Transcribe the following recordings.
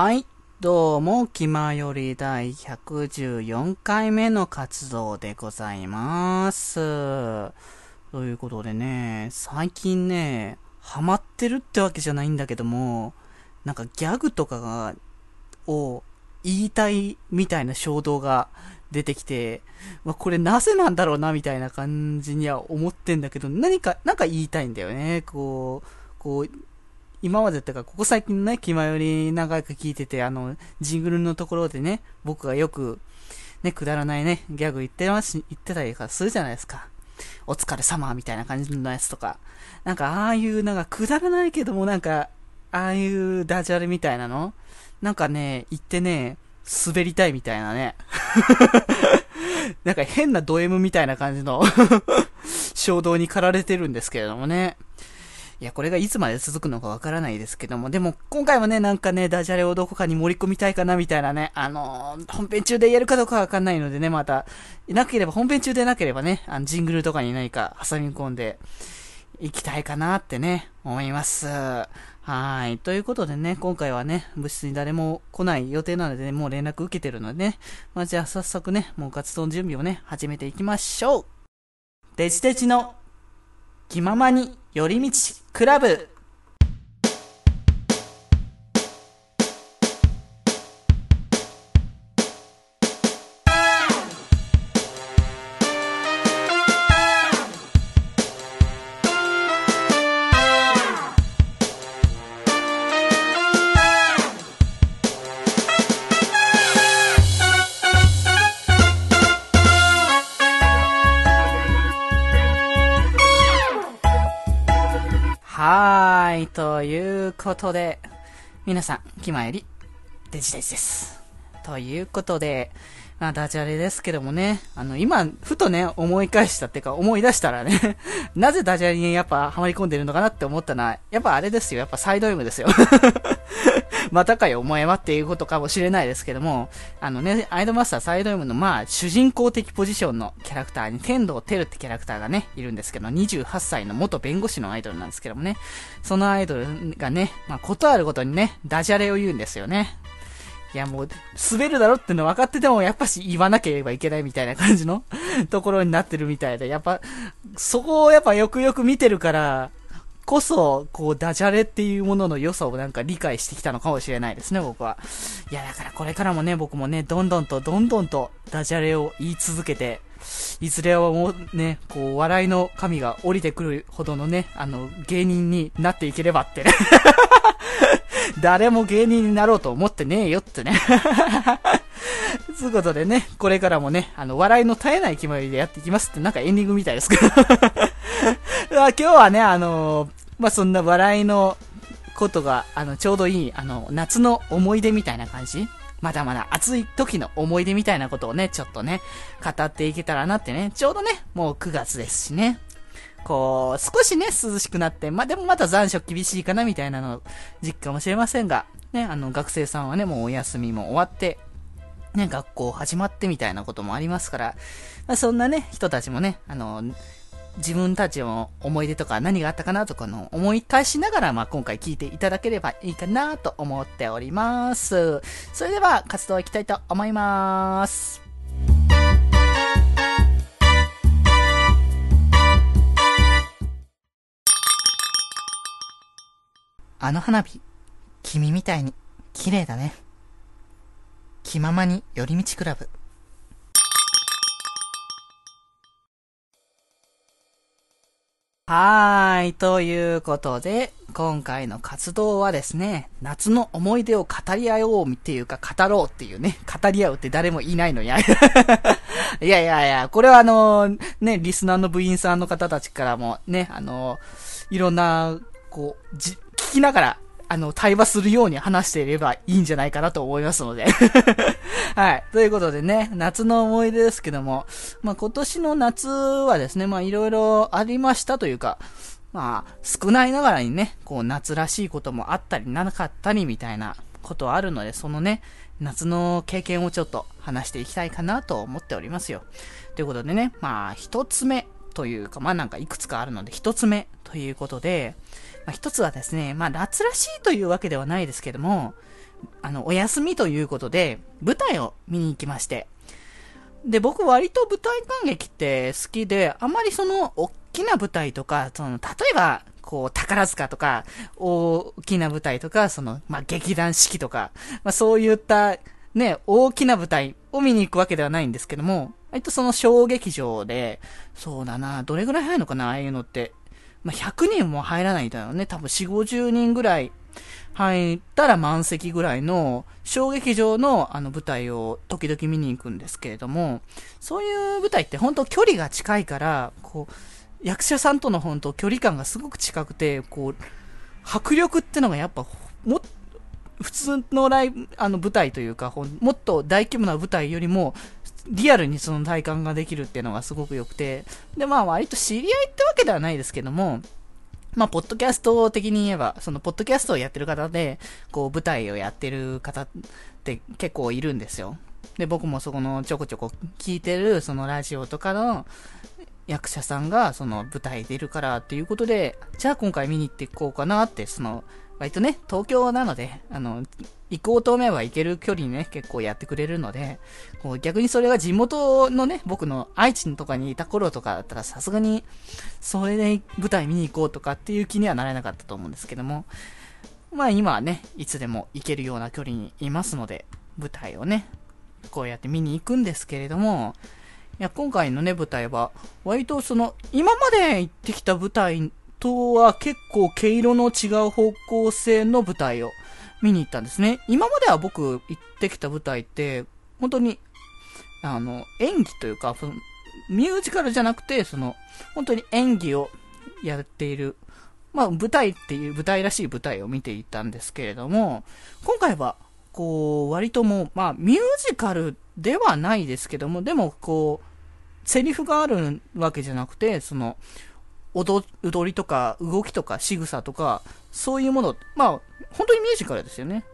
はい。どうも、気まより第114回目の活動でございます。ということでね、最近ね、ハマってるってわけじゃないんだけども、なんかギャグとかが、を言いたいみたいな衝動が出てきて、まあ、これなぜなんだろうなみたいな感じには思ってんだけど、何か、なんか言いたいんだよね。こう、こう、今までってか、ここ最近ね、気まより長く聞いてて、あの、ジングルのところでね、僕がよく、ね、くだらないね、ギャグ言ってます、言ってたりとかするじゃないですか。お疲れ様みたいな感じのやつとか。なんか、ああいう、なんか、くだらないけども、なんか、ああいうダジャレみたいなの？なんかね、言ってね、滑りたいみたいなね。なんか変なド M みたいな感じの 衝動に駆られてるんですけれどもね。いや、これがいつまで続くのかわからないですけども、でも今回はね、なんかね、ダジャレをどこかに盛り込みたいかなみたいなね、あのー、本編中でやるかどうかわかんないのでね、また、いなければ、本編中でなければね、あの、ジングルとかに何か挟み込んで、いきたいかなってね、思います。はい。ということでね、今回はね、部室に誰も来ない予定なのでね、もう連絡受けてるのでね、まあ、じゃあ早速ね、もう活動の準備をね、始めていきましょう。デジデジの気ままに寄り道クラブ。ということで、皆さん、気まより、デジデジです。ということで、まあ、ダジャレですけどもね、あの、今、ふとね、思い返したっていうか、思い出したらね、なぜダジャレにやっぱはまり込んでるのかなって思ったのは、やっぱあれですよ、やっぱサイド M ですよ。またかよ、お前はっていうことかもしれないですけども、あのね、アイドマスターサイド M のまあ、主人公的ポジションのキャラクターに、天道テルってキャラクターがね、いるんですけど、28歳の元弁護士のアイドルなんですけどもね、そのアイドルがね、まあ、ことあるごとにね、ダジャレを言うんですよね。いやもう、滑るだろっての分かってても、やっぱし言わなければいけないみたいな感じのところになってるみたいで、やっぱ、そこをやっぱよくよく見てるから、こそ、こう、ダジャレっていうものの良さをなんか理解してきたのかもしれないですね、僕は。いや、だからこれからもね、僕もね、どんどんと、どんどんと、ダジャレを言い続けて、いずれはもうね、こう、笑いの神が降りてくるほどのね、あの、芸人になっていければってね。誰も芸人になろうと思ってねえよってね。つうことでね、これからもね、あの、笑いの絶えない決まりでやっていきますって、なんかエンディングみたいですけど。今日はね、あのー、まあ、そんな笑いのことが、あの、ちょうどいい、あの、夏の思い出みたいな感じまだまだ暑い時の思い出みたいなことをね、ちょっとね、語っていけたらなってね、ちょうどね、もう9月ですしね。こう、少しね、涼しくなって、まあ、でもまだ残暑厳しいかなみたいなの、実かもしれませんが、ね、あの、学生さんはね、もうお休みも終わって、ね、学校始まってみたいなこともありますから、まあ、そんなね、人たちもね、あの、自分たちの思い出とか何があったかなとかの思い返しながら、まあ、今回聞いていただければいいかなと思っております。それでは活動いきたいと思います。あの花火、君みたいに綺麗だね。気ままに寄り道クラブ。はい。ということで、今回の活動はですね、夏の思い出を語り合おうっていうか、語ろうっていうね、語り合うって誰もいないのに。いやいやいや、これはあの、ね、リスナーの部員さんの方たちからもね、あの、いろんな、こう、じ、聞きながら、あの、対話するように話していればいいんじゃないかなと思いますので。はい。ということでね、夏の思い出ですけども、まあ、今年の夏はですね、まあ、いろいろありましたというか、まあ、少ないながらにね、こう、夏らしいこともあったり、なかったりみたいなことあるので、そのね、夏の経験をちょっと話していきたいかなと思っておりますよ。ということでね、まあ、一つ目というか、まあなんかいくつかあるので、一つ目ということで、まあ一つはですね、まあ夏らしいというわけではないですけども、あの、お休みということで、舞台を見に行きまして。で、僕割と舞台観劇って好きで、あまりその、大きな舞台とか、その、例えば、こう、宝塚とか、大きな舞台とか、その、まあ、劇団四季とか、まあ、そういった、ね、大きな舞台を見に行くわけではないんですけども、割とその小劇場で、そうだな、どれぐらい入るのかな、ああいうのって。まあ、100人も入らないだろうね。多分4、50人ぐらい入ったら満席ぐらいの小劇場のあの舞台を時々見に行くんですけれども、そういう舞台って本当距離が近いから、こう、役者さんとの本当距離感がすごく近くて、こう、迫力ってのがやっぱ、もっ、普通のライブ、あの舞台というか、もっと大規模な舞台よりも、リアルにその体感ができるっていうのがすごく良くて、で、まあ割と知り合いってわけではないですけども、まあ、ポッドキャスト的に言えば、その、ポッドキャストをやってる方で、こう、舞台をやってる方って結構いるんですよ。で、僕もそこのちょこちょこ聞いてる、そのラジオとかの、役者さんがその舞台出るからっていうことで、じゃあ今回見に行っていこうかなって、その、割とね、東京なので、あの、行こうと思えば行ける距離にね、結構やってくれるので、こう逆にそれが地元のね、僕の愛知とかにいた頃とかだったらさすがに、それで舞台見に行こうとかっていう気にはなれなかったと思うんですけども、まあ今はね、いつでも行けるような距離にいますので、舞台をね、こうやって見に行くんですけれども、いや、今回のね、舞台は、割とその、今まで行ってきた舞台とは結構毛色の違う方向性の舞台を見に行ったんですね。今までは僕行ってきた舞台って、本当に、あの、演技というか、ミュージカルじゃなくて、その、本当に演技をやっている、まあ、舞台っていう舞台らしい舞台を見ていたんですけれども、今回は、こう、割ともう、まあ、ミュージカルではないですけども、でも、こう、セリフがあるわけじゃなくて、その、踊りとか動きとか仕草とか、そういうもの、まあ、本当にミュージカルですよね。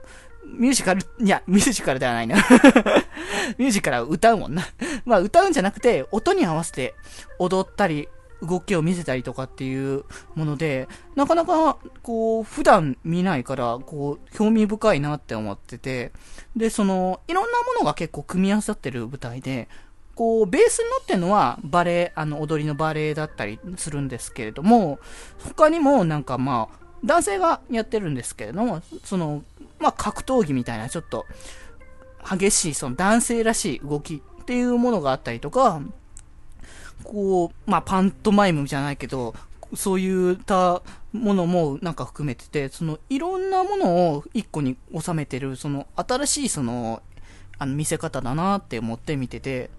ミュージカル、いや、ミュージカルではないな。ミュージカルは歌うもんな。まあ、歌うんじゃなくて、音に合わせて踊ったり、動きを見せたりとかっていうもので、なかなか、こう、普段見ないから、こう、興味深いなって思ってて、で、その、いろんなものが結構組み合わさってる舞台で、こう、ベースになってるのはバレエ、あの、踊りのバレエだったりするんですけれども、他にもなんかまあ、男性がやってるんですけれども、その、まあ、格闘技みたいなちょっと、激しい、その男性らしい動きっていうものがあったりとか、こう、まあ、パントマイムじゃないけど、そういったものもなんか含めてて、そのいろんなものを一個に収めてる、その新しいそのあの見せ方だなって思って見てて、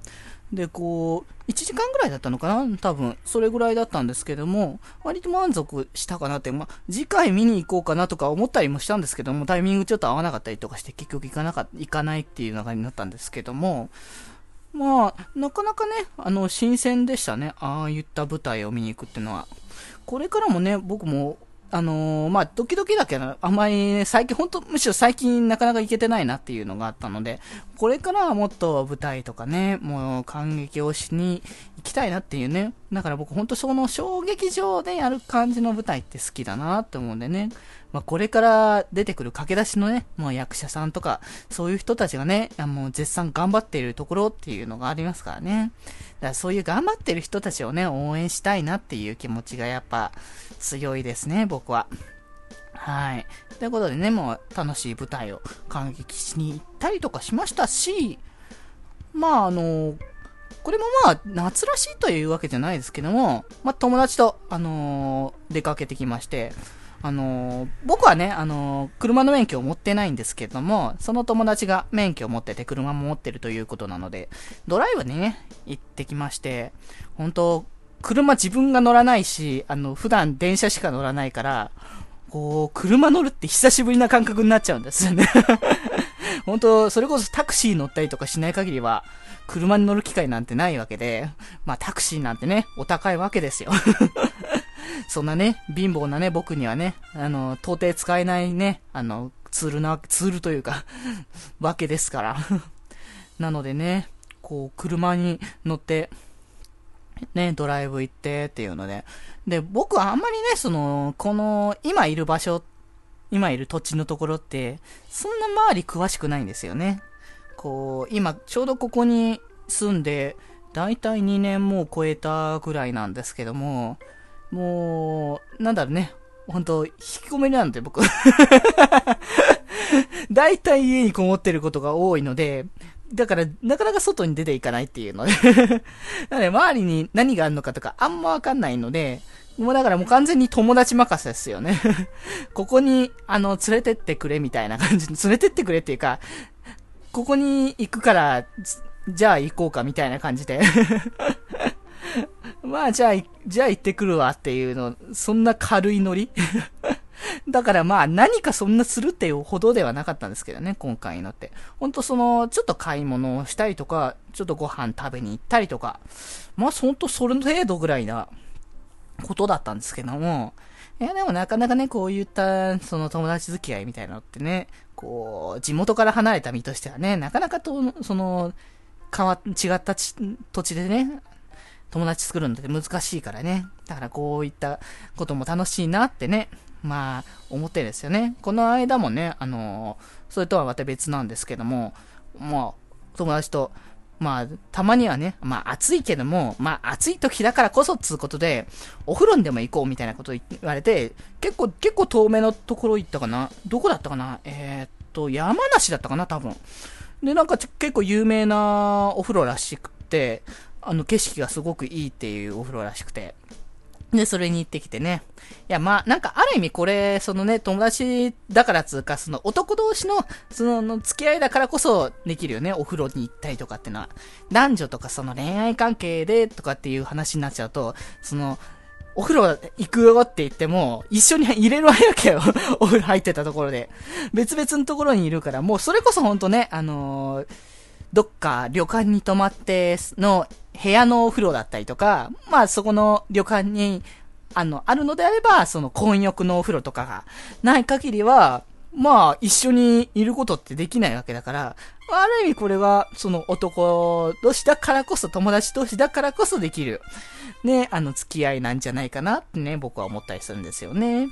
で、こう、1時間ぐらいだったのかな？多分、それぐらいだったんですけども、割と満足したかなって、まあ、次回見に行こうかなとか思ったりもしたんですけども、タイミングちょっと合わなかったりとかして、結局行かなか、行かないっていう流れになったんですけども、まあ、なかなかね、あの、新鮮でしたね。ああいった舞台を見に行くっていうのは。これからもね、僕もあのー、まあ、ドキドキだけど、あんまりね、最近、本当むしろ最近なかなか行けてないなっていうのがあったので、これからはもっと舞台とかね、もう感激をしに行きたいなっていうね。だから僕本当その衝撃場でやる感じの舞台って好きだなって思うんでね。まあ、これから出てくる駆け出しのね、もう役者さんとか、そういう人たちがね、もう絶賛頑張っているところっていうのがありますからね。だからそういう頑張ってる人たちをね、応援したいなっていう気持ちがやっぱ強いですね、僕は。はい。ということでね、もう楽しい舞台を感激しに行ったりとかしましたし、まああの、これもまあ夏らしいというわけじゃないですけども、まあ友達と、あのー、出かけてきまして、あのー、僕はね、あのー、車の免許を持ってないんですけども、その友達が免許を持ってて車も持ってるということなので、ドライブにね、行ってきまして、本当車自分が乗らないし、あの、普段電車しか乗らないから、こう、車乗るって久しぶりな感覚になっちゃうんですよね。本当それこそタクシー乗ったりとかしない限りは、車に乗る機会なんてないわけで、まあタクシーなんてね、お高いわけですよ。そんなね、貧乏なね、僕にはね、あの、到底使えないね、あの、ツールな、ツールというか わけですから なのでね、こう、車に乗って、ね、ドライブ行ってっていうので。で、僕はあんまりね、その、この、今いる場所今いる土地のところって、そんな周り詳しくないんですよね。こう、今、ちょうどここに住んで、だいたい2年もう超えたぐらいなんですけども、もう、なんだろうね。本当引きこもりなんで僕。だいたい家にこもってることが多いので、だから、なかなか外に出ていかないっていうので なので、周りに何があるのかとか、あんまわかんないので、もうだからもう完全に友達任せですよね ここに、あの、連れてってくれみたいな感じ。連れてってくれっていうか、ここに行くから、じゃあ行こうかみたいな感じで まあ、じゃあ、じゃあ行ってくるわっていうの、そんな軽いノリ？だからまあ何かそんなするっていうほどではなかったんですけどね、今回のって。ほんとその、ちょっと買い物をしたりとか、ちょっとご飯食べに行ったりとか、まあほんとそれの程度ぐらいなことだったんですけども、いやでもなかなかね、こういった、その友達付き合いみたいなのってね、こう、地元から離れた身としてはね、なかなかと、その、変わ、違った土地でね、友達作るのって難しいからね。だからこういったことも楽しいなってね、まあ、思ってですよね。この間もね、あのそれとはまた別なんですけども、まあ、友達と、まあ、たまにはね、まあ暑いけども、まあ暑い時だからこそっつうことで、お風呂にでも行こうみたいなこと言われて、結構、結構遠めのところ行ったかなどこだったかな？えー、っと、山梨だったかな多分。で、なんか結構有名なお風呂らしくて、あの景色がすごくいいっていうお風呂らしくて。で、それに行ってきてね。いや、まあ、なんか、ある意味これ、そのね、友達だからつうか、その男同士の、その、付き合いだからこそできるよね。お風呂に行ったりとかってのは。男女とかその恋愛関係でとかっていう話になっちゃうと、その、お風呂行くよって言っても、一緒に入れるわけよ。お風呂入ってたところで。別々のところにいるから、もうそれこそほんとね、あのー、どっか旅館に泊まっての部屋のお風呂だったりとか、まあそこの旅館に、あの、あるのであれば、その混浴のお風呂とかがない限りは、まあ一緒にいることってできないわけだから、ある意味これは、その男同士だからこそ、友達同士だからこそできる、ね、あの付き合いなんじゃないかなってね、僕は思ったりするんですよね。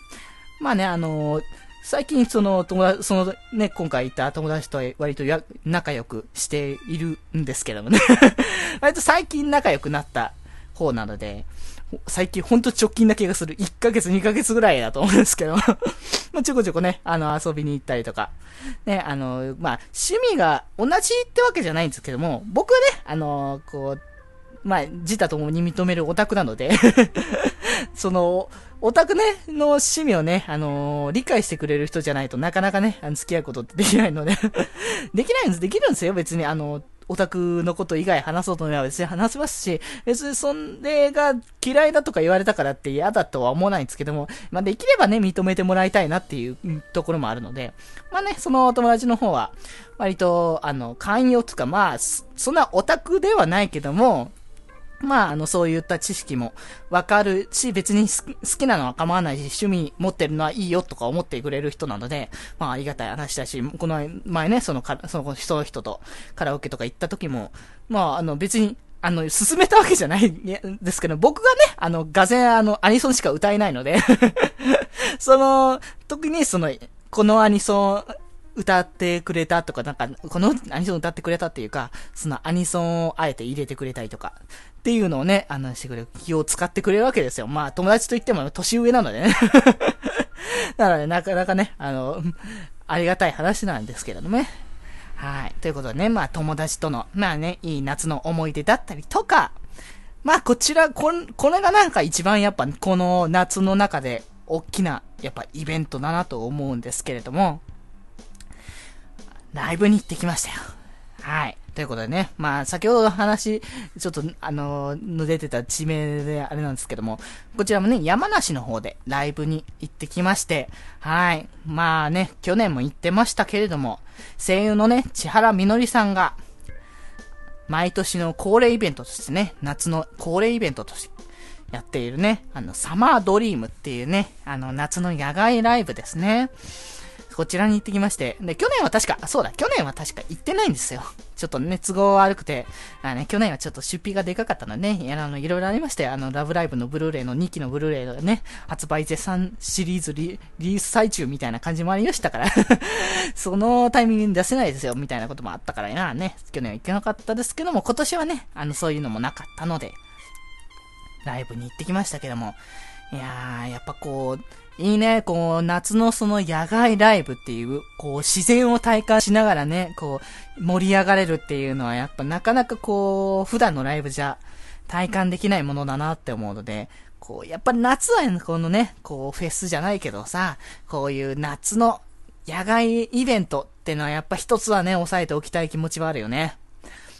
まあね、あの最近その友達、そのね、今回言った友達と割とや仲良くしているんですけどもね 割と最近仲良くなった方なので、最近ほんと直近な気がする。1ヶ月、2ヶ月ぐらいだと思うんですけど まあちょこちょこね、あの、遊びに行ったりとか。ね、あの、まあ、趣味が同じってわけじゃないんですけども、僕はね、あの、こう、まあ、自他ともに認めるオタクなので その、オタクね、の趣味をね、あのー、理解してくれる人じゃないとなかなかね、あの付き合うことってできないので できないんです、できるんですよ、別に。あの、オタクのこと以外話そうと思えば別に話せますし、別にそれが嫌いだとか言われたからって嫌だとは思わないんですけども、まあできればね、認めてもらいたいなっていうところもあるので、まあね、その友達の方は、割と、あの、寛容とか、まあ、そんなオタクではないけども、まあ、あの、そういった知識もわかるし、別に好きなのは構わないし、趣味持ってるのはいいよとか思ってくれる人なので、まあ、ありがたい話だし、この前ね、そのか、その、その人とカラオケとか行った時も、まあ、あの、別に、あの、進めたわけじゃないんですけど、僕がね、あの、がぜあの、アニソンしか歌えないので その、時に、その、このアニソン、歌ってくれたとか、なんか、このアニソン歌ってくれたっていうか、そのアニソンをあえて入れてくれたりとか、っていうのをね、あの、してくれる、気を使ってくれるわけですよ。まあ、友達といっても年上なのでね。なので、なかなかね、あの、ありがたい話なんですけれどもね。はい。ということでね、まあ、友達との、まあね、いい夏の思い出だったりとか、まあ、こちら、ここれがなんか一番やっぱ、この夏の中で、大きな、やっぱイベントだなと思うんですけれども、ライブに行ってきましたよ。はい。ということでね、まあ、先ほどの話、ちょっと、あのー、出てた地名であれなんですけども、こちらもね、山梨の方でライブに行ってきまして、はい。まあね、去年も行ってましたけれども、声優のね、千原みのりさんが、毎年の恒例イベントとしてね、夏の恒例イベントとしてやっているね、あの、サマードリームっていうね、あの、夏の野外ライブですね。こちらに行ってきまして、で、去年は確か、そうだ、去年は確か行ってないんですよ。ちょっとね、都合悪くて、あね、去年はちょっと出費がでかかったのでね、いや、あの、いろいろありましてあの、ラブライブのブルーレイの2期のブルーレイがね、発売絶賛シリーズリリース最中みたいな感じもありましたから。そのタイミングに出せないですよ、みたいなこともあったからな、ね、去年は行けなかったですけども、今年はね、あの、そういうのもなかったので、ライブに行ってきましたけども、いやー、やっぱこう、いいね、こう、夏のその野外ライブっていう、こう、自然を体感しながらね、こう、盛り上がれるっていうのはやっぱなかなかこう、普段のライブじゃ体感できないものだなって思うので、こう、やっぱ夏はこのね、こう、フェスじゃないけどさ、こういう夏の野外イベントってのはやっぱ一つはね、押さえておきたい気持ちはあるよね。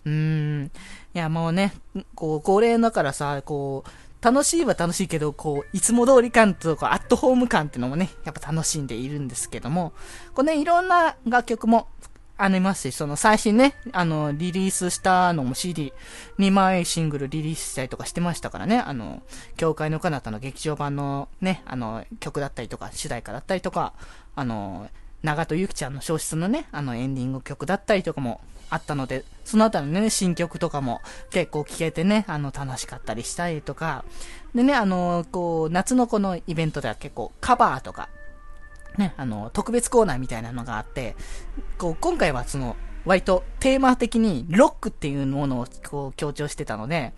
うーん。いや、もうね、こう、恒例だからさ、こう、楽しいは楽しいけど、こう、いつも通り感とか、アットホーム感っていうのもね、やっぱ楽しんでいるんですけども、こうね、いろんな楽曲もありますし、その最新ね、あの、リリースしたのも CD、2枚シングルリリースしたりとかしてましたからね、あの、教会の彼方の劇場版のね、あの、曲だったりとか、主題歌だったりとか、あの、長戸ゆきちゃんの消失のね、あのエンディング曲だったりとかもあったので、そのあたりのね、新曲とかも結構聴けてね、あの、楽しかったりしたりとか、でね、あの、こう、夏のこのイベントでは結構カバーとか、ね、あの、特別コーナーみたいなのがあって、こう、今回はその、割とテーマ的にロックっていうものをこう強調してたので、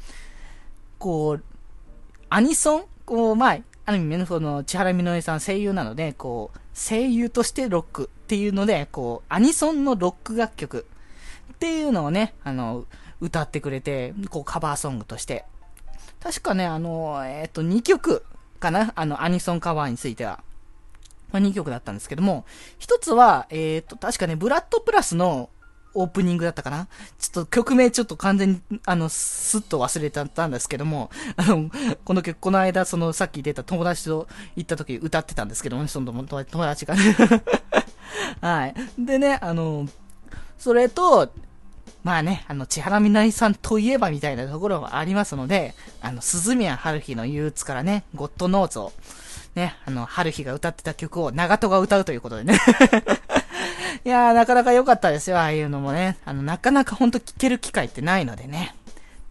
こう、アニソンこう、まあ、ある意味ね、その、千原みのりさん声優なので、こう、声優としてロックっていうので、こう、アニソンのロック楽曲っていうのをね、あの、歌ってくれて、こう、カバーソングとして。確かね、あの、えっ、ー、と、2曲かなあの、アニソンカバーについては。まあ、2曲だったんですけども、1つは、えっ、ー、と、確かね、ブラッドプラスのオープニングだったかなちょっと曲名ちょっと完全に、あの、すっと忘れたんですけども、あの、この曲、この間、その、さっき出た友達と行った時歌ってたんですけどもね、その友達がね はい。でね、あの、それと、まあね、あの、千原みなりさんといえばみたいなところはありますので、あの、鈴宮春日の憂鬱からね、ゴッドノーズを、ね、あの、春日が歌ってた曲を長戸が歌うということでね いやー、なかなか良かったですよ、ああいうのもね。あの、なかなかほんと聞ける機会ってないのでね。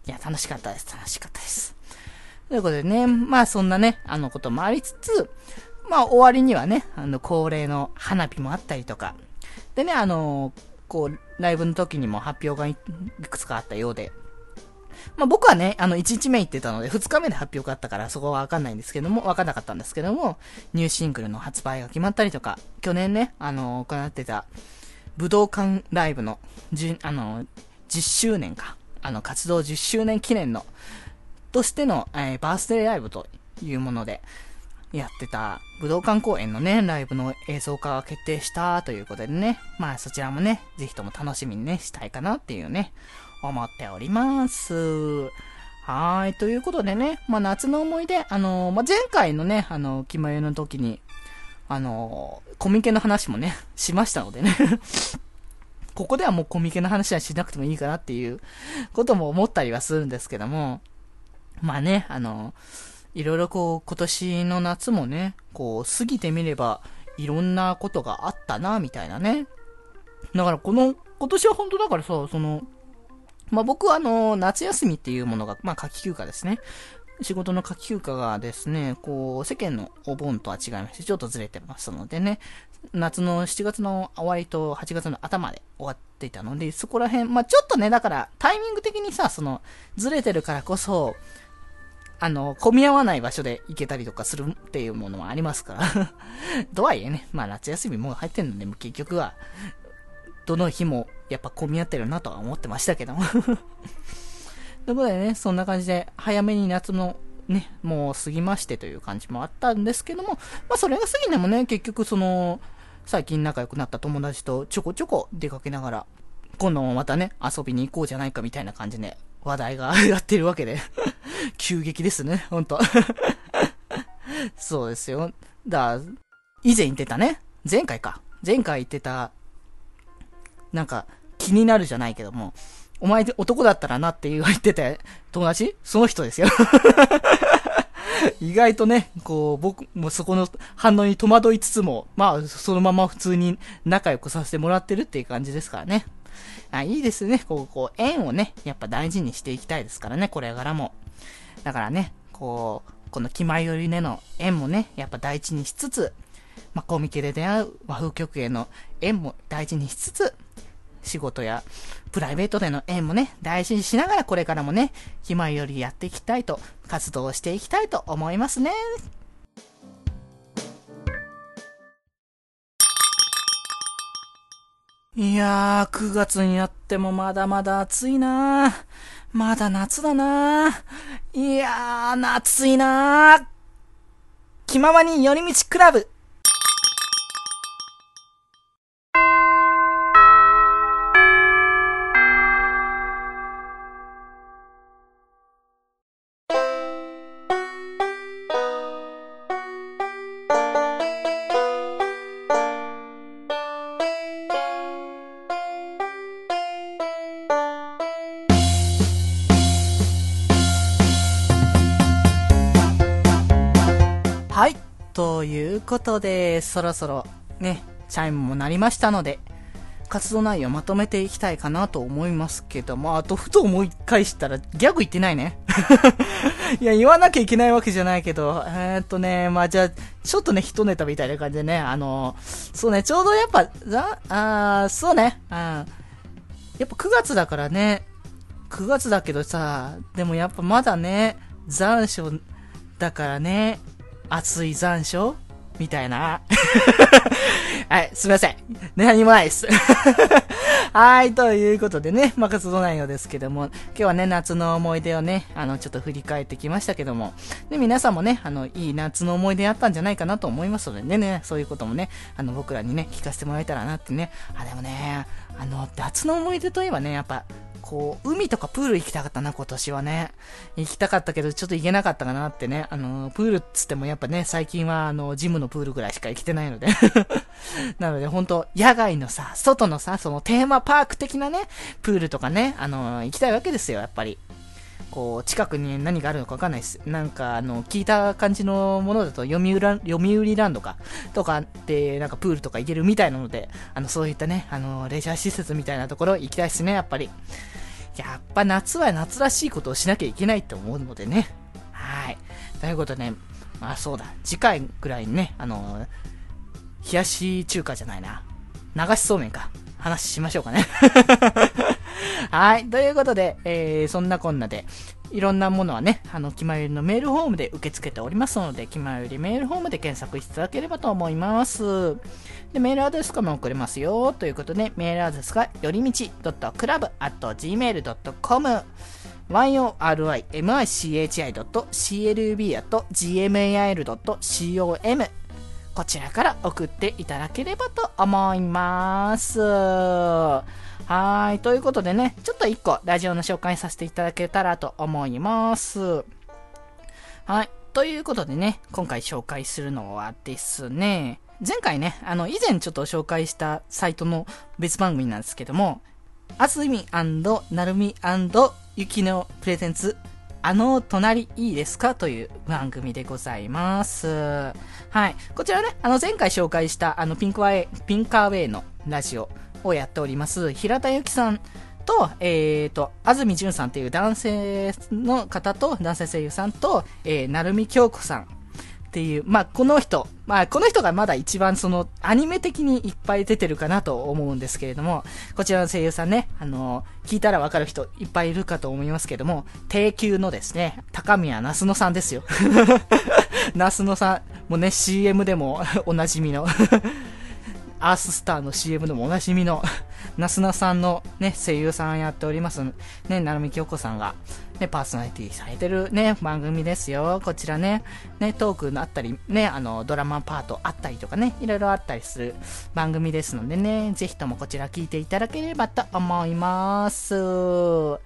いや、楽しかったです、楽しかったです。ということでね、まあそんなね、あのこともありつつ、まあ終わりにはね、あの恒例の花火もあったりとか、でね、あの、こう、ライブの時にも発表がいくつかあったようで、まあ、僕はね、あの、1日目行ってたので、2日目で発表があったから、そこはわかんないんですけども、わかんなかったんですけども、ニューシングルの発売が決まったりとか、去年ね、あの、行ってた、武道館ライブの、じあの、10周年か、あの、活動10周年記念の、としての、えー、バースデーライブというもので、やってた武道館公演のね、ライブの映像化が決定したということでね、まあそちらもね、ぜひとも楽しみにね、したいかなっていうね、思っております。はい。ということでね、まあ、夏の思い出、あのー、まあ、前回のね、あのー、気前の時に、あのー、コミケの話もね、しましたのでね ここではもうコミケの話はしなくてもいいかなっていうことも思ったりはするんですけども、まあね、あのいろいろこう、今年の夏もね、こう、過ぎてみれば、いろんなことがあったな、みたいなね。だからこの、今年は本当だからさ、その、まあ、僕はあの、夏休みっていうものが、まあ、夏季休暇ですね。仕事の夏季休暇がですね、こう、世間のお盆とは違いまして、ちょっとずれてますのでね、夏の7月の終わりと8月の頭で終わっていたので、そこら辺、まあ、ちょっとね、だから、タイミング的にさ、その、ずれてるからこそ、あの、混み合わない場所で行けたりとかするっていうものもありますから。とはいえね、まあ夏休みもう入ってんので、結局は、どの日もやっぱ混み合ってるなとは思ってましたけど。も ということでね、そんな感じで早めに夏のね、もう過ぎましてという感じもあったんですけども、まあそれが過ぎてもね、結局その、最近仲良くなった友達とちょこちょこ出かけながら、今度もまたね、遊びに行こうじゃないかみたいな感じで話題がやってるわけで。急激ですね、ほんとそうですよ。だ以前言ってたね、前回か。前回言ってたなんか、気になるじゃないけども、お前男だったらなって言われてて、友達？その人ですよ 意外とね、こう、僕もそこの反応に戸惑いつつも、まあ、そのまま普通に仲良くさせてもらってるっていう感じですからね。あいいですね。こう、こう、縁をね、やっぱ大事にしていきたいですからね、これからも。だからね、こう、この気前よりねの縁もね、やっぱ大事にしつつ、まあ、コミケで出会う和風曲への縁も大事にしつつ、仕事やプライベートでの縁もね、大事にしながらこれからもね、気前よりやっていきたいと、活動していきたいと思いますね。いやー、9月になってもまだまだ暑いなまだ夏だな。いやー、夏いな気ままに寄り道クラブ。いうことで、そろそろね、チャイムも鳴りましたので、活動内容まとめていきたいかなと思いますけども、あとふと思い返したらギャグ言ってないね。いや、言わなきゃいけないわけじゃないけど、えー、っとね、まあじゃあ、ちょっとね、一ネタみたいな感じでね、あの、そうね、ちょうどやっぱ、ざ、あそうね、うん。やっぱ9月だからね、9月だけどさ、でもやっぱまだね、残暑だからね、暑い残暑みたいな。はい、すみません。何もないです。はい、ということでね、まあ、活動内容ですけども、今日はね、夏の思い出をね、あの、ちょっと振り返ってきましたけども、で、皆さんもね、あの、いい夏の思い出あったんじゃないかなと思いますのでね、ね、そういうこともね、あの、僕らにね、聞かせてもらえたらなってね、あ、でもね、あの、夏の思い出といえばね、やっぱ、こう、海とかプール行きたかったな、今年はね。行きたかったけど、ちょっと行けなかったかなってね。あの、プールっつってもやっぱね、最近はあの、ジムのプールぐらいしか行きてないので なので、ほんと野外のさ、外のさ、そのテーマパーク的なね、プールとかね、あの、行きたいわけですよ、やっぱり。こう、近くに何があるのかわかんないです。なんか、あの、聞いた感じのものだと、読売ラ読売ランドか、とかって、なんかプールとか行けるみたいなので、あの、そういったね、あの、レジャー施設みたいなところ行きたいですね、やっぱり。やっぱ夏は夏らしいことをしなきゃいけないと思うのでね。はい。ということで、ね、まあそうだ、次回ぐらいにね、あの、冷やし中華じゃないな。流しそうめんか。話しましょうかね。はい。ということで、えー、そんなこんなで、いろんなものはね、あの、気まよりのメールフォームで受け付けておりますので、気まよりメールフォームで検索していただければと思います。で、メールアドレスからも送れますよ。ということで、メールアドレスが、よりみち .club.gmail.com yorimichi.clb.gmail.com こちらから送っていただければと思います。はい。ということでね、ちょっと一個ラジオの紹介させていただけたらと思います。はい。ということでね、今回紹介するのはですね、前回ね、あの、以前ちょっと紹介したサイトの別番組なんですけども、あずみなるみゆきのプレゼンツあの隣いいですかという番組でございます。はい。こちらね、あの前回紹介したあのピンクワイ、ピンカーウェイのラジオをやっております、平田由紀さんと、えっ、ー、と、安住淳さんっていう男性の方と、男性声優さんと、えー、成海京子さんっていう、まあ、この人、まあ、この人がまだ一番その、アニメ的にいっぱい出てるかなと思うんですけれども、こちらの声優さんね、あの、聞いたらわかる人いっぱいいるかと思いますけれども、低級のですね、高宮那須野さんですよ。那須野さん、もうね、CM でもおなじみのアーススターの CM でもおなじみの、なすなさんのね、声優さんやっております、ね、なるみきよこさんが、ね、パーソナリティされてるね、番組ですよ。こちらね、ね、トークのあったり、ね、あの、ドラマパートあったりとかね、いろいろあったりする番組ですのでね、ぜひともこちら聞いていただければと思います。は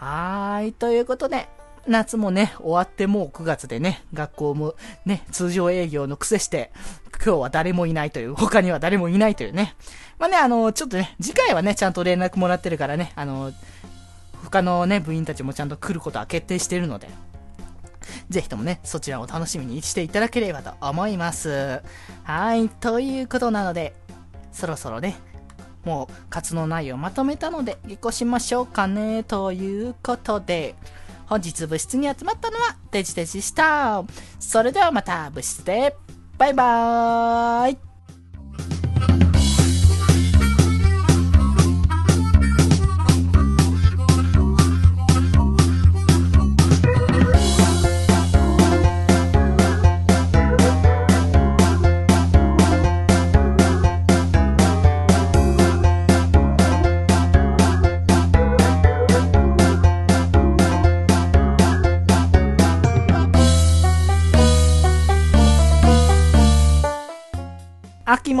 ーい、ということで、夏もね、終わってもう9月でね、学校もね、通常営業の癖して、今日は誰もいないという、他には誰もいないというね。まあね、あの、ちょっとね、次回はね、ちゃんと連絡もらってるからね、あの、他のね、部員たちもちゃんと来ることは決定してるので、ぜひともね、そちらを楽しみにしていただければと思います。はい、ということなので、そろそろね、もう活動内容まとめたので、下校しましょうかね、ということで、本日部室に集まったのはデジデジした。それではまた部室で、バイバーイ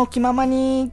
も気ままに